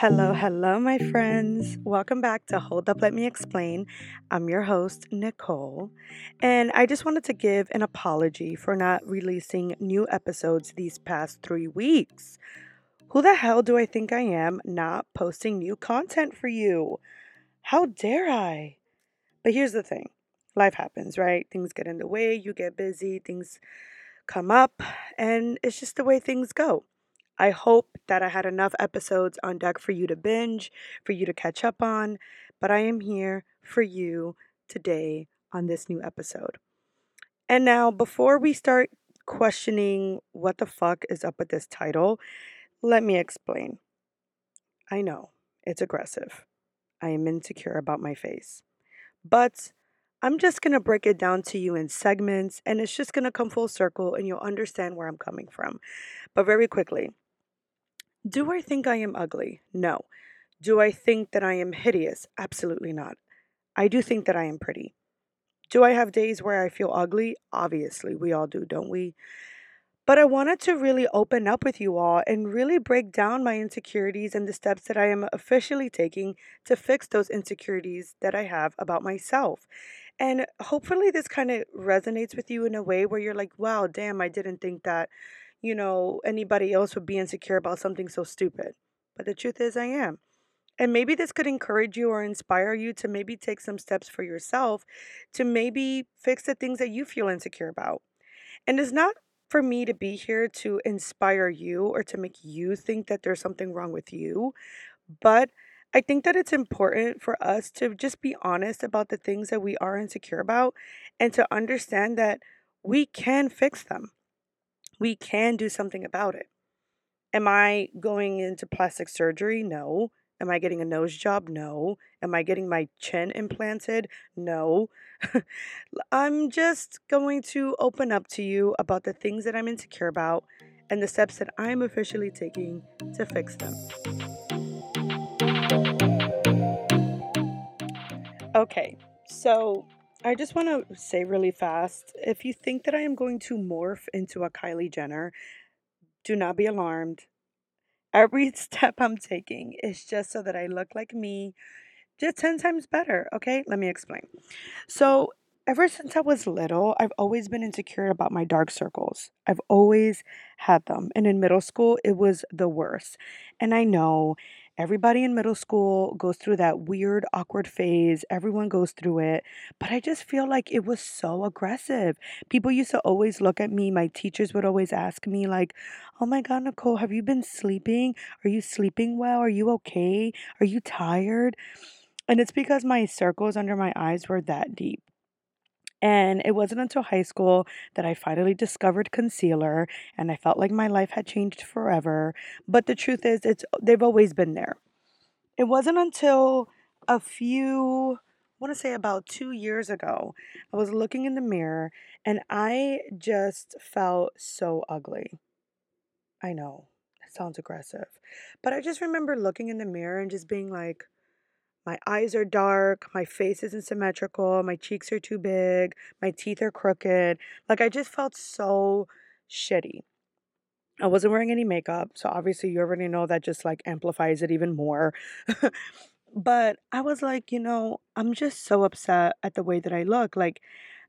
Hello, hello, my friends. Welcome back to Hold Up, Let Me Explain. I'm your host, Nicole, and I just wanted to give an apology for not releasing new episodes these past three weeks. Who the hell do I think I am not posting new content for you? How dare I? But here's the thing life happens, right? Things get in the way, you get busy, things come up, and it's just the way things go. I hope that I had enough episodes on deck for you to binge, for you to catch up on, but I am here for you today on this new episode. And now, before we start questioning what the fuck is up with this title, let me explain. I know it's aggressive. I am insecure about my face. But I'm just going to break it down to you in segments and it's just going to come full circle and you'll understand where I'm coming from. But very quickly, do I think I am ugly? No. Do I think that I am hideous? Absolutely not. I do think that I am pretty. Do I have days where I feel ugly? Obviously, we all do, don't we? But I wanted to really open up with you all and really break down my insecurities and the steps that I am officially taking to fix those insecurities that I have about myself. And hopefully, this kind of resonates with you in a way where you're like, wow, damn, I didn't think that you know, anybody else would be insecure about something so stupid. But the truth is, I am. And maybe this could encourage you or inspire you to maybe take some steps for yourself to maybe fix the things that you feel insecure about. And it's not for me to be here to inspire you or to make you think that there's something wrong with you, but I think that it's important for us to just be honest about the things that we are insecure about and to understand that we can fix them we can do something about it. Am I going into plastic surgery? No. Am I getting a nose job? No. Am I getting my chin implanted? No. I'm just going to open up to you about the things that I'm insecure about and the steps that I'm officially taking to fix them. Okay, so I just want to say really fast if you think that I am going to morph into a Kylie Jenner, do not be alarmed. Every step I'm taking is just so that I look like me, just 10 times better. Okay, let me explain. So, ever since I was little, I've always been insecure about my dark circles. I've always had them. And in middle school, it was the worst. And I know Everybody in middle school goes through that weird, awkward phase. Everyone goes through it. But I just feel like it was so aggressive. People used to always look at me. My teachers would always ask me, like, oh my God, Nicole, have you been sleeping? Are you sleeping well? Are you okay? Are you tired? And it's because my circles under my eyes were that deep. And it wasn't until high school that I finally discovered concealer and I felt like my life had changed forever. But the truth is it's they've always been there. It wasn't until a few I want to say about 2 years ago, I was looking in the mirror and I just felt so ugly. I know. It sounds aggressive. But I just remember looking in the mirror and just being like my eyes are dark, my face isn't symmetrical, my cheeks are too big, my teeth are crooked. Like I just felt so shitty. I wasn't wearing any makeup, so obviously you already know that just like amplifies it even more. but I was like, you know, I'm just so upset at the way that I look. Like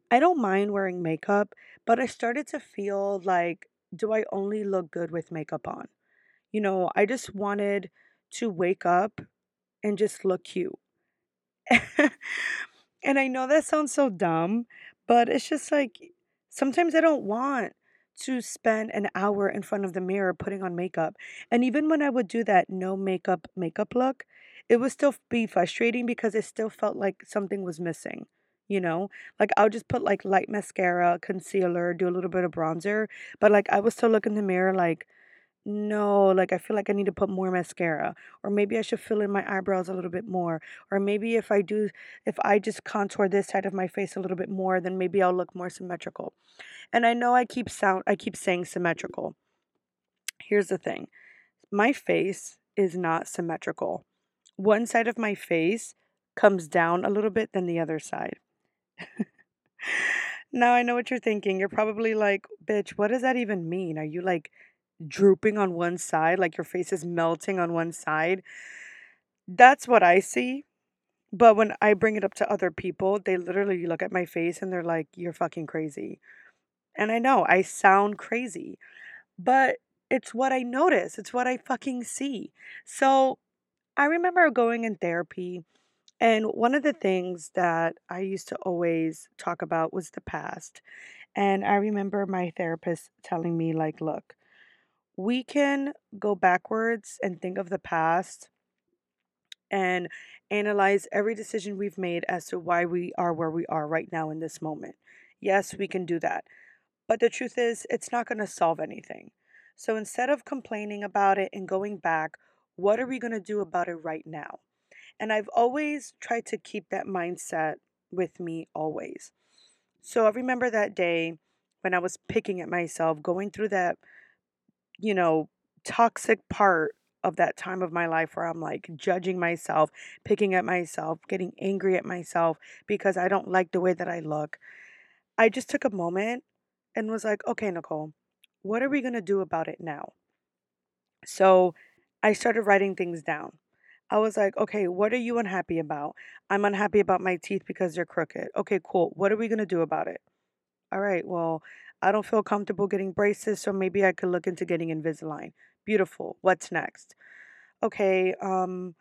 I don't mind wearing makeup, but I started to feel like do I only look good with makeup on? You know, I just wanted to wake up and just look cute. and I know that sounds so dumb, but it's just like sometimes I don't want to spend an hour in front of the mirror putting on makeup. And even when I would do that no makeup makeup look, it would still be frustrating because it still felt like something was missing. You know, like I'll just put like light mascara, concealer, do a little bit of bronzer, but like I would still look in the mirror like, no, like I feel like I need to put more mascara, or maybe I should fill in my eyebrows a little bit more, or maybe if I do, if I just contour this side of my face a little bit more, then maybe I'll look more symmetrical. And I know I keep sound, I keep saying symmetrical. Here's the thing, my face is not symmetrical. One side of my face comes down a little bit than the other side. now I know what you're thinking. You're probably like, bitch, what does that even mean? Are you like drooping on one side, like your face is melting on one side. That's what I see. But when I bring it up to other people, they literally look at my face and they're like, "You're fucking crazy." And I know I sound crazy, but it's what I notice. It's what I fucking see. So I remember going in therapy, and one of the things that I used to always talk about was the past. And I remember my therapist telling me, like, look, we can go backwards and think of the past and analyze every decision we've made as to why we are where we are right now in this moment. Yes, we can do that. But the truth is, it's not going to solve anything. So instead of complaining about it and going back, what are we going to do about it right now? And I've always tried to keep that mindset with me always. So I remember that day when I was picking at myself, going through that, you know, toxic part of that time of my life where I'm like judging myself, picking at myself, getting angry at myself because I don't like the way that I look. I just took a moment and was like, okay, Nicole, what are we going to do about it now? So I started writing things down. I was like, okay, what are you unhappy about? I'm unhappy about my teeth because they're crooked. Okay, cool. What are we going to do about it? All right, well, I don't feel comfortable getting braces, so maybe I could look into getting Invisalign. Beautiful. What's next? okay, um,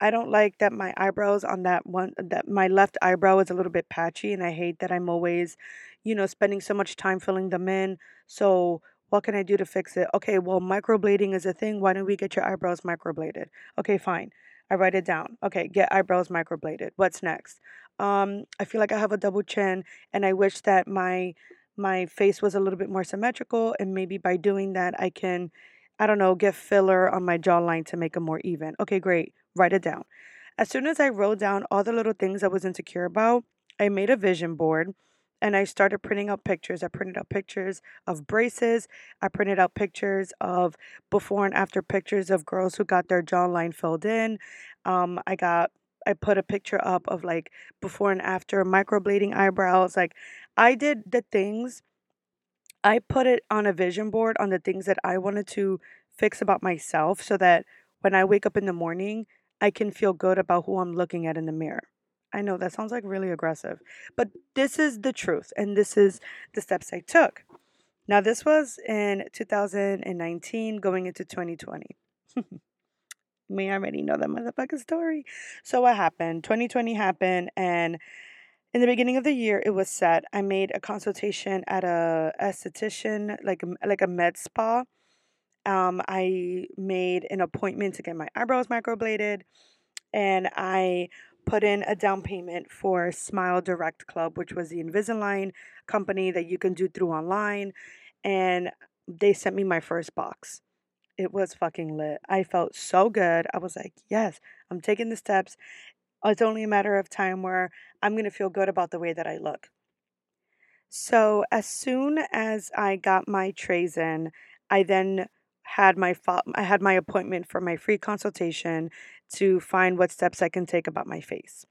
I don't like that my eyebrows on that one, that my left eyebrow is a little bit patchy, and I hate that I'm always, you know, spending so much time filling them in. So, what can I do to fix it? Okay, well, microblading is a thing. Why don't we get your eyebrows microbladed? Okay, fine. I write it down. Okay, get eyebrows microbladed. What's next? Um, I feel like I have a double chin, and I wish that my my face was a little bit more symmetrical, and maybe by doing that, I can I don't know, get filler on my jawline to make them more even. Okay, great. Write it down. As soon as I wrote down all the little things I was insecure about, I made a vision board and I started printing out pictures. I printed out pictures of braces. I printed out pictures of before and after pictures of girls who got their jawline filled in. Um, I got I put a picture up of like before and after microblading eyebrows. Like I did the things I put it on a vision board on the things that I wanted to fix about myself so that when I wake up in the morning, I can feel good about who I'm looking at in the mirror. I know that sounds like really aggressive, but this is the truth and this is the steps I took. Now, this was in 2019 going into 2020. Me already know that motherfucking story. So, what happened? 2020 happened, and in the beginning of the year, it was set. I made a consultation at a esthetician, like like a med spa. Um, I made an appointment to get my eyebrows microbladed, and I put in a down payment for Smile Direct Club, which was the Invisalign company that you can do through online, and they sent me my first box. It was fucking lit. I felt so good. I was like, yes, I'm taking the steps. It's only a matter of time where I'm going to feel good about the way that I look. So, as soon as I got my trays in, I then had my fo- I had my appointment for my free consultation to find what steps I can take about my face.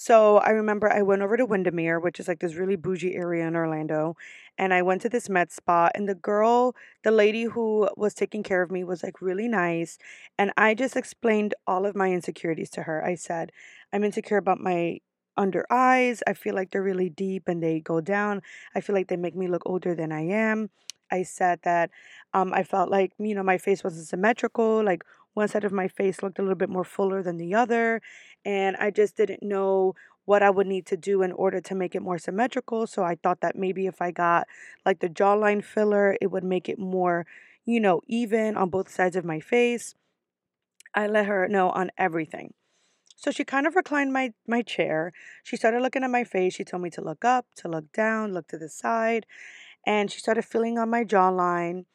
So I remember I went over to Windermere, which is like this really bougie area in Orlando, and I went to this med spa. And the girl, the lady who was taking care of me, was like really nice. And I just explained all of my insecurities to her. I said, I'm insecure about my under eyes. I feel like they're really deep and they go down. I feel like they make me look older than I am. I said that um, I felt like, you know, my face wasn't symmetrical. Like one side of my face looked a little bit more fuller than the other. And I just didn't know what I would need to do in order to make it more symmetrical. So I thought that maybe if I got like the jawline filler, it would make it more, you know, even on both sides of my face. I let her know on everything. So she kind of reclined my my chair. She started looking at my face. She told me to look up, to look down, look to the side, and she started feeling on my jawline.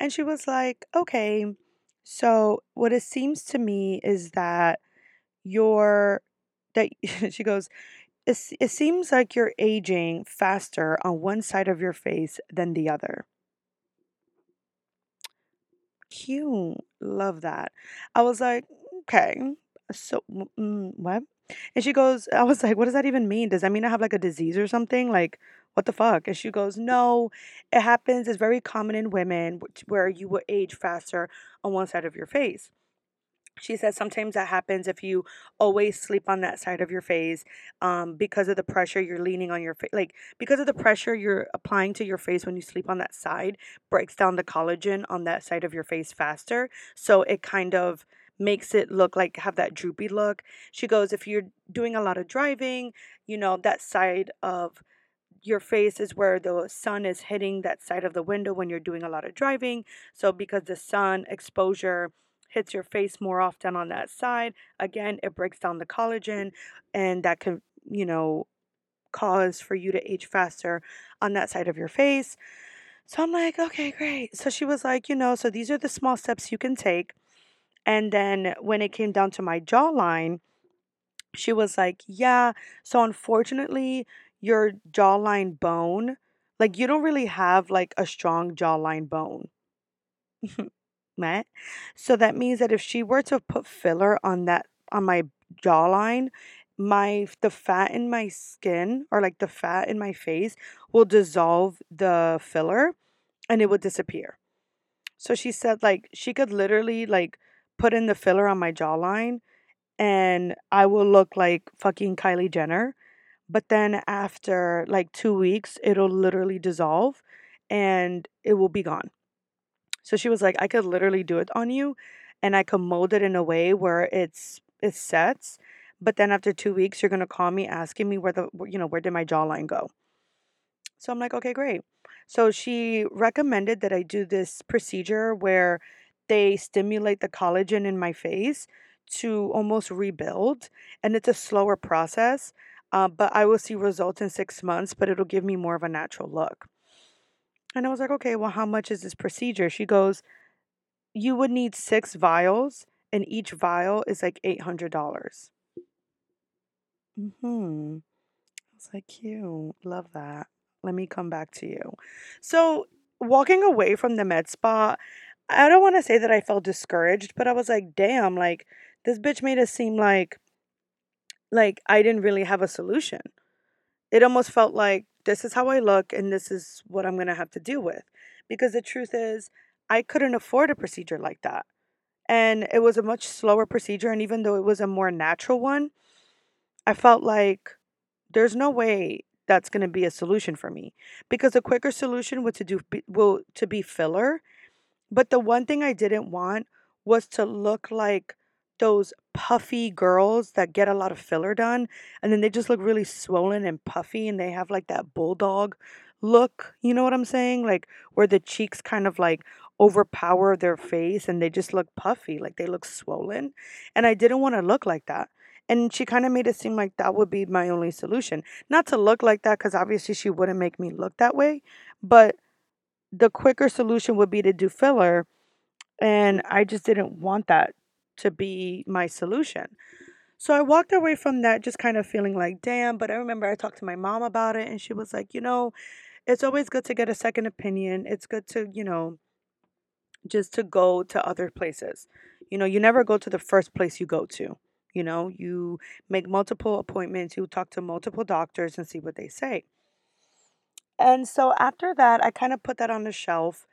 And she was like, "Okay, so what it seems to me is that you're that she goes, it, it seems like you're aging faster on one side of your face than the other. Cute. Love that. I was like, okay. So, mm, what? And she goes, I was like, what does that even mean? Does that mean I have like a disease or something? Like, what the fuck? And she goes, no, it happens. It's very common in women, where you will age faster on one side of your face. She says sometimes that happens if you always sleep on that side of your face um, because of the pressure you're leaning on your face. Like, because of the pressure you're applying to your face when you sleep on that side, breaks down the collagen on that side of your face faster. So it kind of makes it look like have that droopy look. She goes, if you're doing a lot of driving, you know, that side of your face is where the sun is hitting that side of the window when you're doing a lot of driving. So because the sun exposure hits your face more often on that side, again, it breaks down the collagen and that can, you know, cause for you to age faster on that side of your face. So I'm like, okay, great. So she was like, you know, so these are the small steps you can take. And then when it came down to my jawline, she was like, yeah, so unfortunately, your jawline bone, like you don't really have like a strong jawline bone. Right? So that means that if she were to put filler on that on my jawline, my the fat in my skin or like the fat in my face will dissolve the filler and it will disappear. So she said like she could literally like put in the filler on my jawline and I will look like fucking Kylie Jenner. But then after like 2 weeks, it'll literally dissolve and it will be gone. So she was like, I could literally do it on you and I could mold it in a way where it's it sets. But then after two weeks, you're gonna call me asking me where the you know, where did my jawline go? So I'm like, okay, great. So she recommended that I do this procedure where they stimulate the collagen in my face to almost rebuild. And it's a slower process, uh, but I will see results in six months, but it'll give me more of a natural look. And I was like, okay, well, how much is this procedure? She goes, you would need six vials, and each vial is like $800. Mm-hmm. I was like, cute. Love that. Let me come back to you. So, walking away from the med spa, I don't want to say that I felt discouraged, but I was like, damn, like this bitch made it seem like like I didn't really have a solution. It almost felt like this is how I look and this is what I'm going to have to deal with. Because the truth is, I couldn't afford a procedure like that. And it was a much slower procedure. And even though it was a more natural one, I felt like there's no way that's going to be a solution for me because a quicker solution would to do will to be filler but the one thing I didn't want was to look like those puffy girls that get a lot of filler done and then they just look really swollen and puffy and they have like that bulldog look. You know what I'm saying? Like where the cheeks kind of like overpower their face and they just look puffy, like they look swollen. And I didn't want to look like that. And she kind of made it seem like that would be my only solution. Not to look like that, because obviously she wouldn't make me look that way, but the quicker solution would be to do filler, and I just didn't want that to be my solution. So I walked away from that just kind of feeling like, damn. But I remember I talked to my mom about it, and she was like, you know, it's always good to get a second opinion. It's good to, you know, just to go to other places. You know, you never go to the first place you go to. You know, you make multiple appointments, you talk to multiple doctors and see what they say. And so after that, I kind of put that on the shelf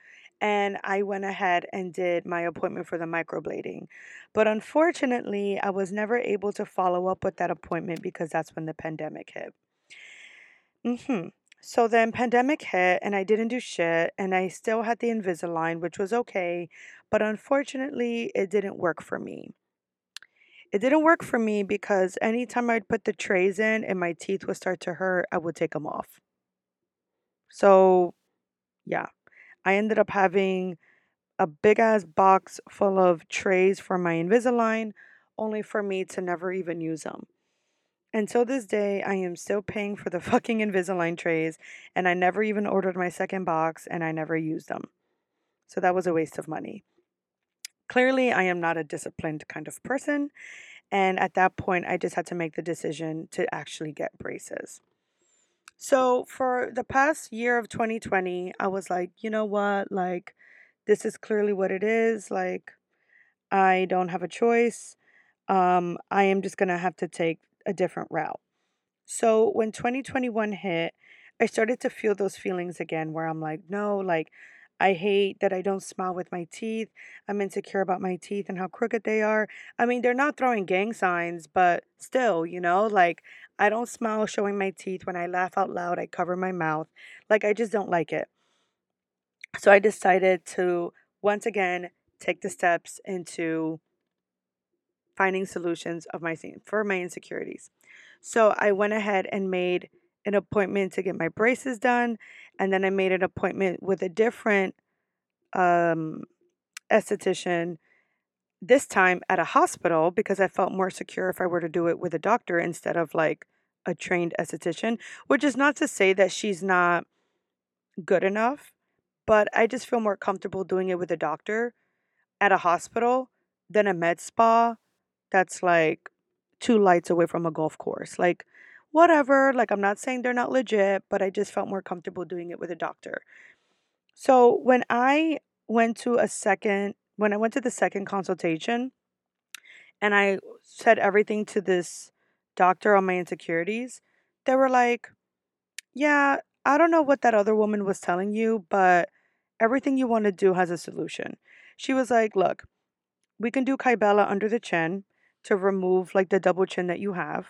and I went ahead and did my appointment for the microblading. But unfortunately, I was never able to follow up with that appointment because that's when the pandemic hit. Mhm. So then pandemic hit and I didn't do shit and I still had the Invisalign, which was okay, but unfortunately, it didn't work for me. It didn't work for me because anytime I'd put the trays in and my teeth would start to hurt, I would take them off. So, yeah, I ended up having a big ass box full of trays for my Invisalign, only for me to never even use them. Until this day, I am still paying for the fucking Invisalign trays, and I never even ordered my second box, and I never used them. So that was a waste of money. Clearly, I am not a disciplined kind of person, and at that point, I just had to make the decision to actually get braces. So for the past year of 2020, I was like, you know what? Like, this is clearly what it is. Like, I don't have a choice. Um, I am just gonna have to take a different route. So when 2021 hit, I started to feel those feelings again where I'm like, no, like, I hate that I don't smile with my teeth. I'm insecure about my teeth and how crooked they are. I mean, they're not throwing gang signs, but still, you know, like I don't smile showing my teeth. When I laugh out loud, I cover my mouth. Like, I just don't like it. So I decided to once again take the steps into finding solutions of my for my insecurities. So I went ahead and made an appointment to get my braces done, and then I made an appointment with a different um, esthetician. This time at a hospital because I felt more secure if I were to do it with a doctor instead of like a trained esthetician, which is not to say that she's not good enough, but I just feel more comfortable doing it with a doctor at a hospital than a med spa that's like two lights away from a golf course. Like, whatever. Like, I'm not saying they're not legit, but I just felt more comfortable doing it with a doctor. So, when I went to a second, when I went to the second consultation and I said everything to this doctor on my insecurities, they were like, Yeah, I don't know what that other woman was telling you, but everything you want to do has a solution. She was like, Look, we can do Kybella under the chin to remove like the double chin that you have.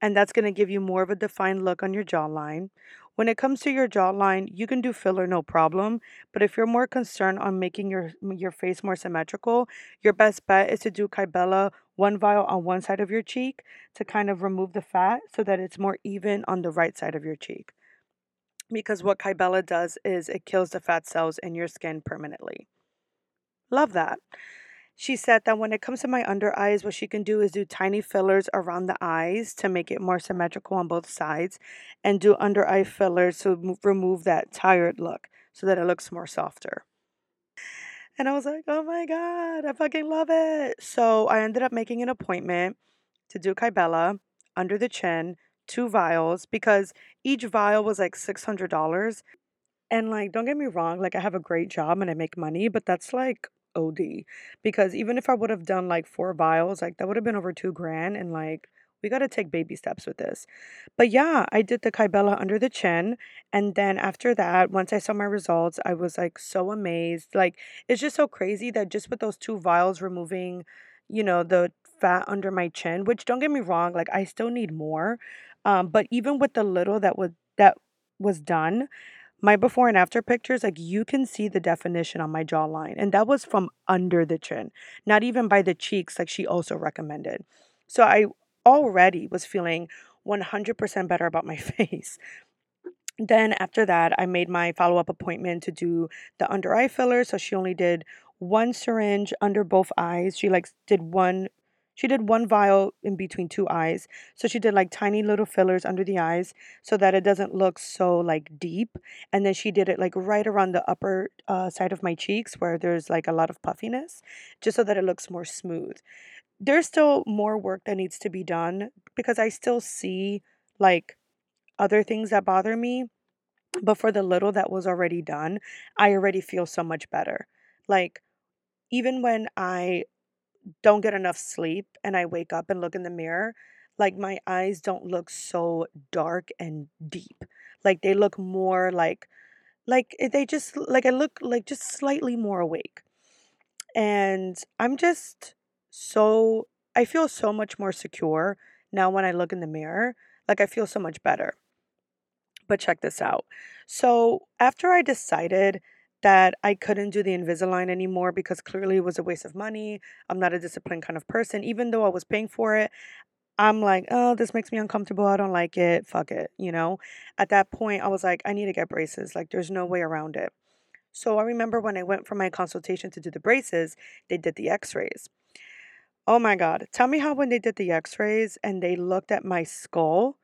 And that's going to give you more of a defined look on your jawline. When it comes to your jawline, you can do filler no problem, but if you're more concerned on making your your face more symmetrical, your best bet is to do Kybella one vial on one side of your cheek to kind of remove the fat so that it's more even on the right side of your cheek. Because what Kybella does is it kills the fat cells in your skin permanently. Love that. She said that when it comes to my under eyes, what she can do is do tiny fillers around the eyes to make it more symmetrical on both sides and do under eye fillers to remove that tired look so that it looks more softer. And I was like, oh my God, I fucking love it. So I ended up making an appointment to do Kybella under the chin, two vials, because each vial was like $600. And like, don't get me wrong, like I have a great job and I make money, but that's like OD because even if I would have done like four vials, like that would have been over two grand. And like, we got to take baby steps with this. But yeah, I did the Kybella under the chin. And then after that, once I saw my results, I was like so amazed. Like, it's just so crazy that just with those two vials removing, you know, the fat under my chin, which don't get me wrong, like I still need more. Um, but even with the little that was that was done, my before and after pictures, like you can see the definition on my jawline. And that was from under the chin, not even by the cheeks, like she also recommended. So I already was feeling 100% better about my face. Then after that, I made my follow up appointment to do the under eye filler. So she only did one syringe under both eyes. She like did one she did one vial in between two eyes. So she did like tiny little fillers under the eyes so that it doesn't look so like deep. And then she did it like right around the upper uh, side of my cheeks where there's like a lot of puffiness, just so that it looks more smooth. There's still more work that needs to be done because I still see like other things that bother me. But for the little that was already done, I already feel so much better. Like, even when I don't get enough sleep and I wake up and look in the mirror, like my eyes don't look so dark and deep. Like they look more like like eh, they just like I look like just slightly more awake. And I'm just so I feel so much more secure now when I look in the mirror. Like I feel so much better. But check this out. So, after I decided that I couldn't do the Invisalign anymore because clearly it was a waste of money. I'm not a disciplined kind of person. Even though I was paying for it, I'm like, oh, this makes me uncomfortable. I don't like it. Fuck it. You know, at that point, I was like, I need to get braces. Like, there's no way around it. So I remember when I went for my consultation to do the braces, they did the x rays. Oh my God. Tell me how when they did the x rays and they looked at my skull,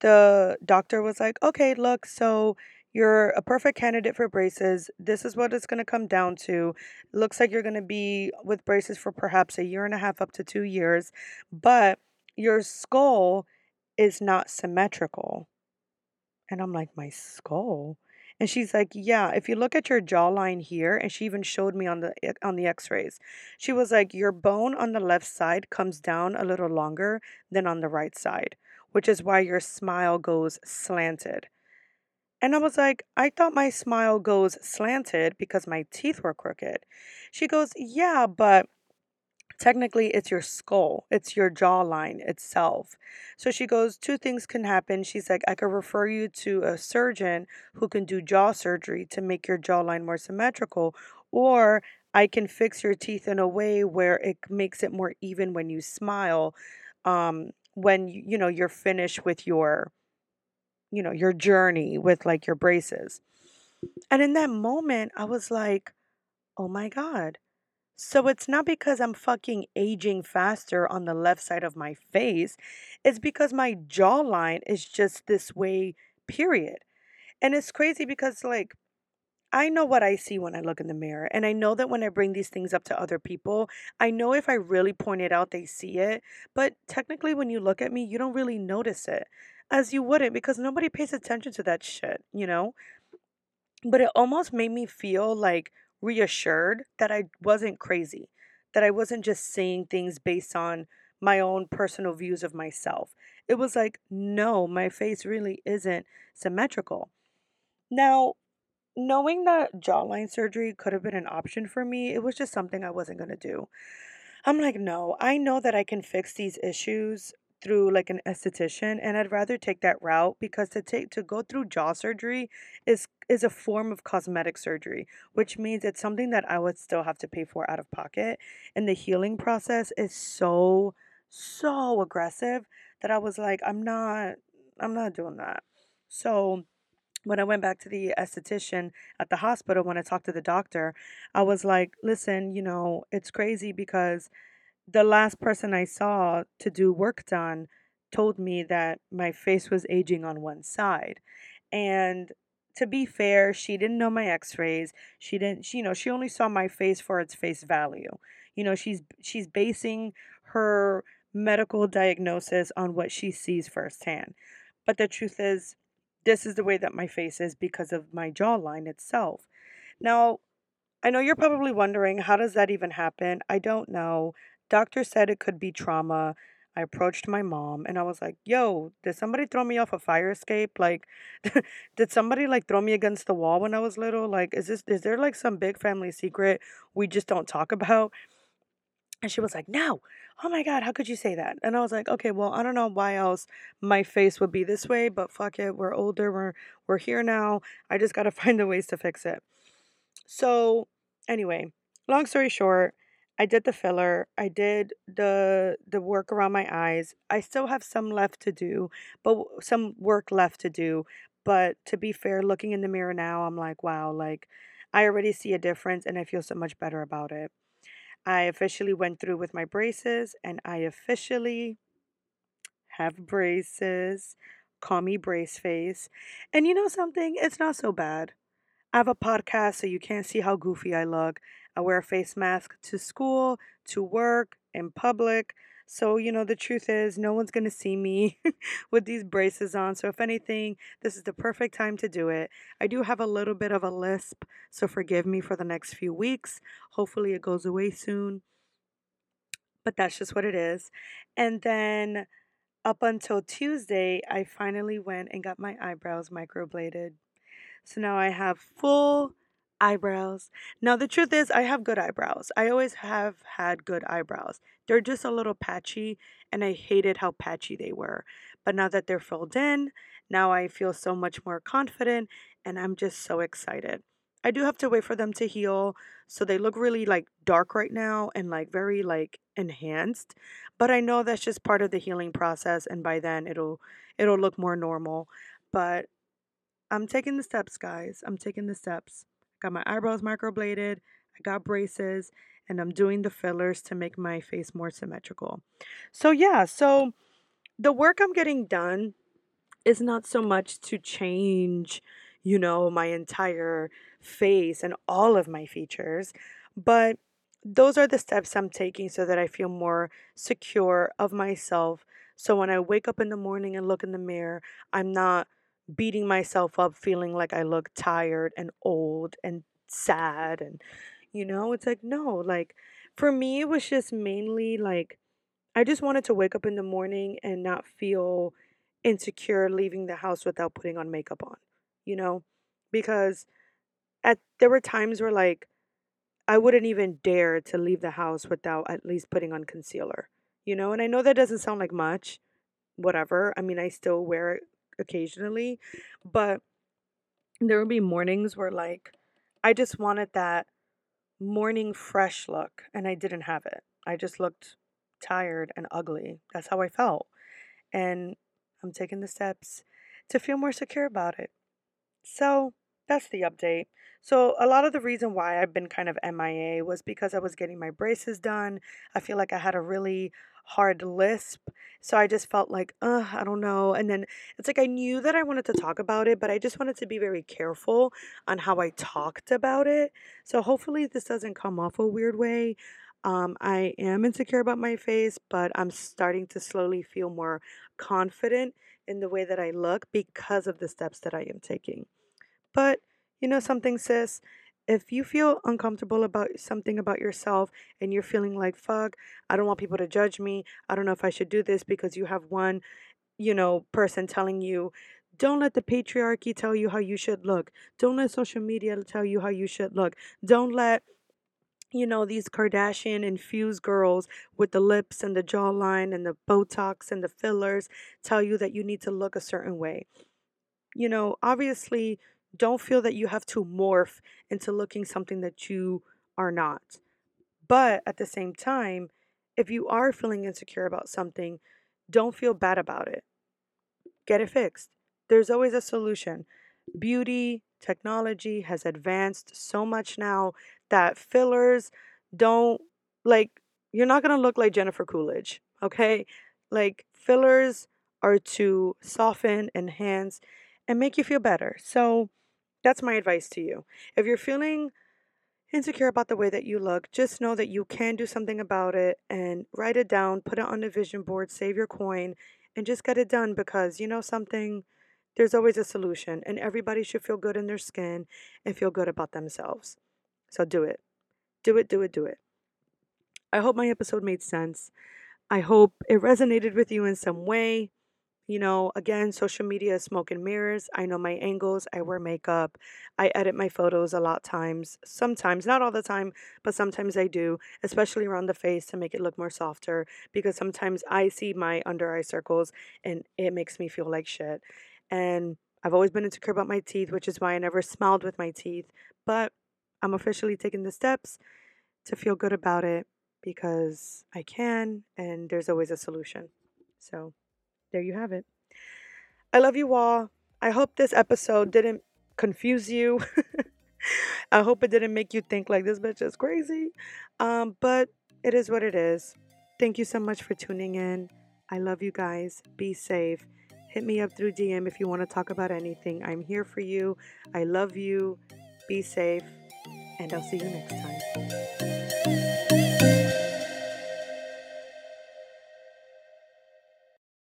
the doctor was like, okay, look, so you're a perfect candidate for braces. This is what it's going to come down to. Looks like you're going to be with braces for perhaps a year and a half up to two years, but your skull is not symmetrical. And I'm like, my skull? And she's like, "Yeah, if you look at your jawline here," and she even showed me on the eh, on the x-rays. She was like, "Your bone on the left side comes down a little longer than on the right side, which is why your smile goes slanted." And I was like, I thought my smile goes slanted because my teeth were crooked. She goes, Yeah, but technically it's your skull, it's your jawline itself. So she goes, Two things can happen. She's like, I could refer you to a surgeon who can do jaw surgery to make your jawline more symmetrical, or I can fix your teeth in a way where it makes it more even when you smile. Um, when you, know you're finished with your you know, your journey with like your braces. And in that moment, I was like, oh my God. So it's not because I'm fucking aging faster on the left side of my face. It's because my jawline is just this way, period. And it's crazy because, like, I know what I see when I look in the mirror. And I know that when I bring these things up to other people, I know if I really point it out, they see it. But technically, when you look at me, you don't really notice it, as you wouldn't, because nobody pays attention to that shit, you know? But it almost made me feel like reassured that I wasn't crazy, that I wasn't just saying things based on my own personal views of myself. It was like, no, my face really isn't symmetrical. Now, knowing that jawline surgery could have been an option for me, it was just something I wasn't going to do. I'm like, no, I know that I can fix these issues through like an esthetician and I'd rather take that route because to take to go through jaw surgery is is a form of cosmetic surgery, which means it's something that I would still have to pay for out of pocket. And the healing process is so so aggressive that I was like, I'm not I'm not doing that. So when I went back to the esthetician at the hospital, when I talked to the doctor, I was like, listen, you know, it's crazy because the last person I saw to do work done told me that my face was aging on one side. And to be fair, she didn't know my x-rays. She didn't, she, you know, she only saw my face for its face value. You know, she's she's basing her medical diagnosis on what she sees firsthand. But the truth is, this is the way that my face is because of my jawline itself. Now, I know you're probably wondering, how does that even happen? I don't know. Doctor said it could be trauma. I approached my mom and I was like, "Yo, did somebody throw me off a fire escape? Like, did somebody like throw me against the wall when I was little? Like, is this is there like some big family secret we just don't talk about?" And she was like, "No. Oh my God, how could you say that?" And I was like, "Okay, well, I don't know why else my face would be this way, but fuck it. We're older. We're we're here now. I just got to find the ways to fix it." So, anyway, long story short, I did the filler. I did the the work around my eyes. I still have some left to do, but some work left to do. But to be fair, looking in the mirror now, I'm like, wow, like I already see a difference and I feel so much better about it. I officially went through with my braces and I officially have braces. Call me brace face. And you know something? It's not so bad. I have a podcast so you can't see how goofy I look. I wear a face mask to school, to work, in public. So, you know, the truth is, no one's going to see me with these braces on. So, if anything, this is the perfect time to do it. I do have a little bit of a lisp, so forgive me for the next few weeks. Hopefully, it goes away soon, but that's just what it is. And then up until Tuesday, I finally went and got my eyebrows microbladed. So now I have full eyebrows. Now, the truth is, I have good eyebrows. I always have had good eyebrows. They're just a little patchy, and I hated how patchy they were. But now that they're filled in, now I feel so much more confident, and I'm just so excited. I do have to wait for them to heal, so they look really like dark right now and like very like enhanced. But I know that's just part of the healing process, and by then it'll it'll look more normal. But I'm taking the steps, guys. I'm taking the steps. Got my eyebrows microbladed, I got braces, and I'm doing the fillers to make my face more symmetrical. So, yeah, so the work I'm getting done is not so much to change, you know, my entire face and all of my features, but those are the steps I'm taking so that I feel more secure of myself. So when I wake up in the morning and look in the mirror, I'm not beating myself up feeling like I look tired and old and sad and you know, it's like no, like for me it was just mainly like I just wanted to wake up in the morning and not feel insecure leaving the house without putting on makeup on. you know, because at there were times where like I wouldn't even dare to leave the house without at least putting on concealer, you know, and I know that doesn't sound like much, whatever. I mean, I still wear it occasionally, but there would be mornings where like I just wanted that morning fresh look and I didn't have it. I just looked tired and ugly. That's how I felt. And I'm taking the steps to feel more secure about it. So that's the update. So, a lot of the reason why I've been kind of MIA was because I was getting my braces done. I feel like I had a really hard lisp. So I just felt like, uh, I don't know. And then it's like I knew that I wanted to talk about it, but I just wanted to be very careful on how I talked about it. So hopefully this doesn't come off a weird way. Um, I am insecure about my face, but I'm starting to slowly feel more confident in the way that I look because of the steps that I am taking. But you know something, sis? If you feel uncomfortable about something about yourself and you're feeling like, fuck, I don't want people to judge me. I don't know if I should do this because you have one, you know, person telling you, don't let the patriarchy tell you how you should look. Don't let social media tell you how you should look. Don't let you know, these Kardashian infused girls with the lips and the jawline and the Botox and the fillers tell you that you need to look a certain way. You know, obviously, don't feel that you have to morph into looking something that you are not. But at the same time, if you are feeling insecure about something, don't feel bad about it. Get it fixed. There's always a solution. Beauty, technology has advanced so much now that fillers don't like you're not going to look like Jennifer Coolidge, okay? Like fillers are to soften, enhance and make you feel better. So that's my advice to you. If you're feeling insecure about the way that you look, just know that you can do something about it and write it down, put it on a vision board, save your coin and just get it done because you know something there's always a solution, and everybody should feel good in their skin and feel good about themselves. So do it. Do it, do it, do it. I hope my episode made sense. I hope it resonated with you in some way. You know, again, social media is smoke and mirrors. I know my angles. I mm. wear makeup. I edit my photos a lot times. Sometimes, not all the time, but sometimes I do, especially around the face to make it look more softer because sometimes I see my under eye circles and it makes me feel like shit. And I've always been insecure about my teeth, which is why I never smiled with my teeth. But I'm officially taking the steps to feel good about it because I can, and there's always a solution. So there you have it. I love you all. I hope this episode didn't confuse you. I hope it didn't make you think like this bitch is crazy. Um, but it is what it is. Thank you so much for tuning in. I love you guys. Be safe. Hit me up through DM if you want to talk about anything. I'm here for you. I love you. Be safe. And I'll see you next time.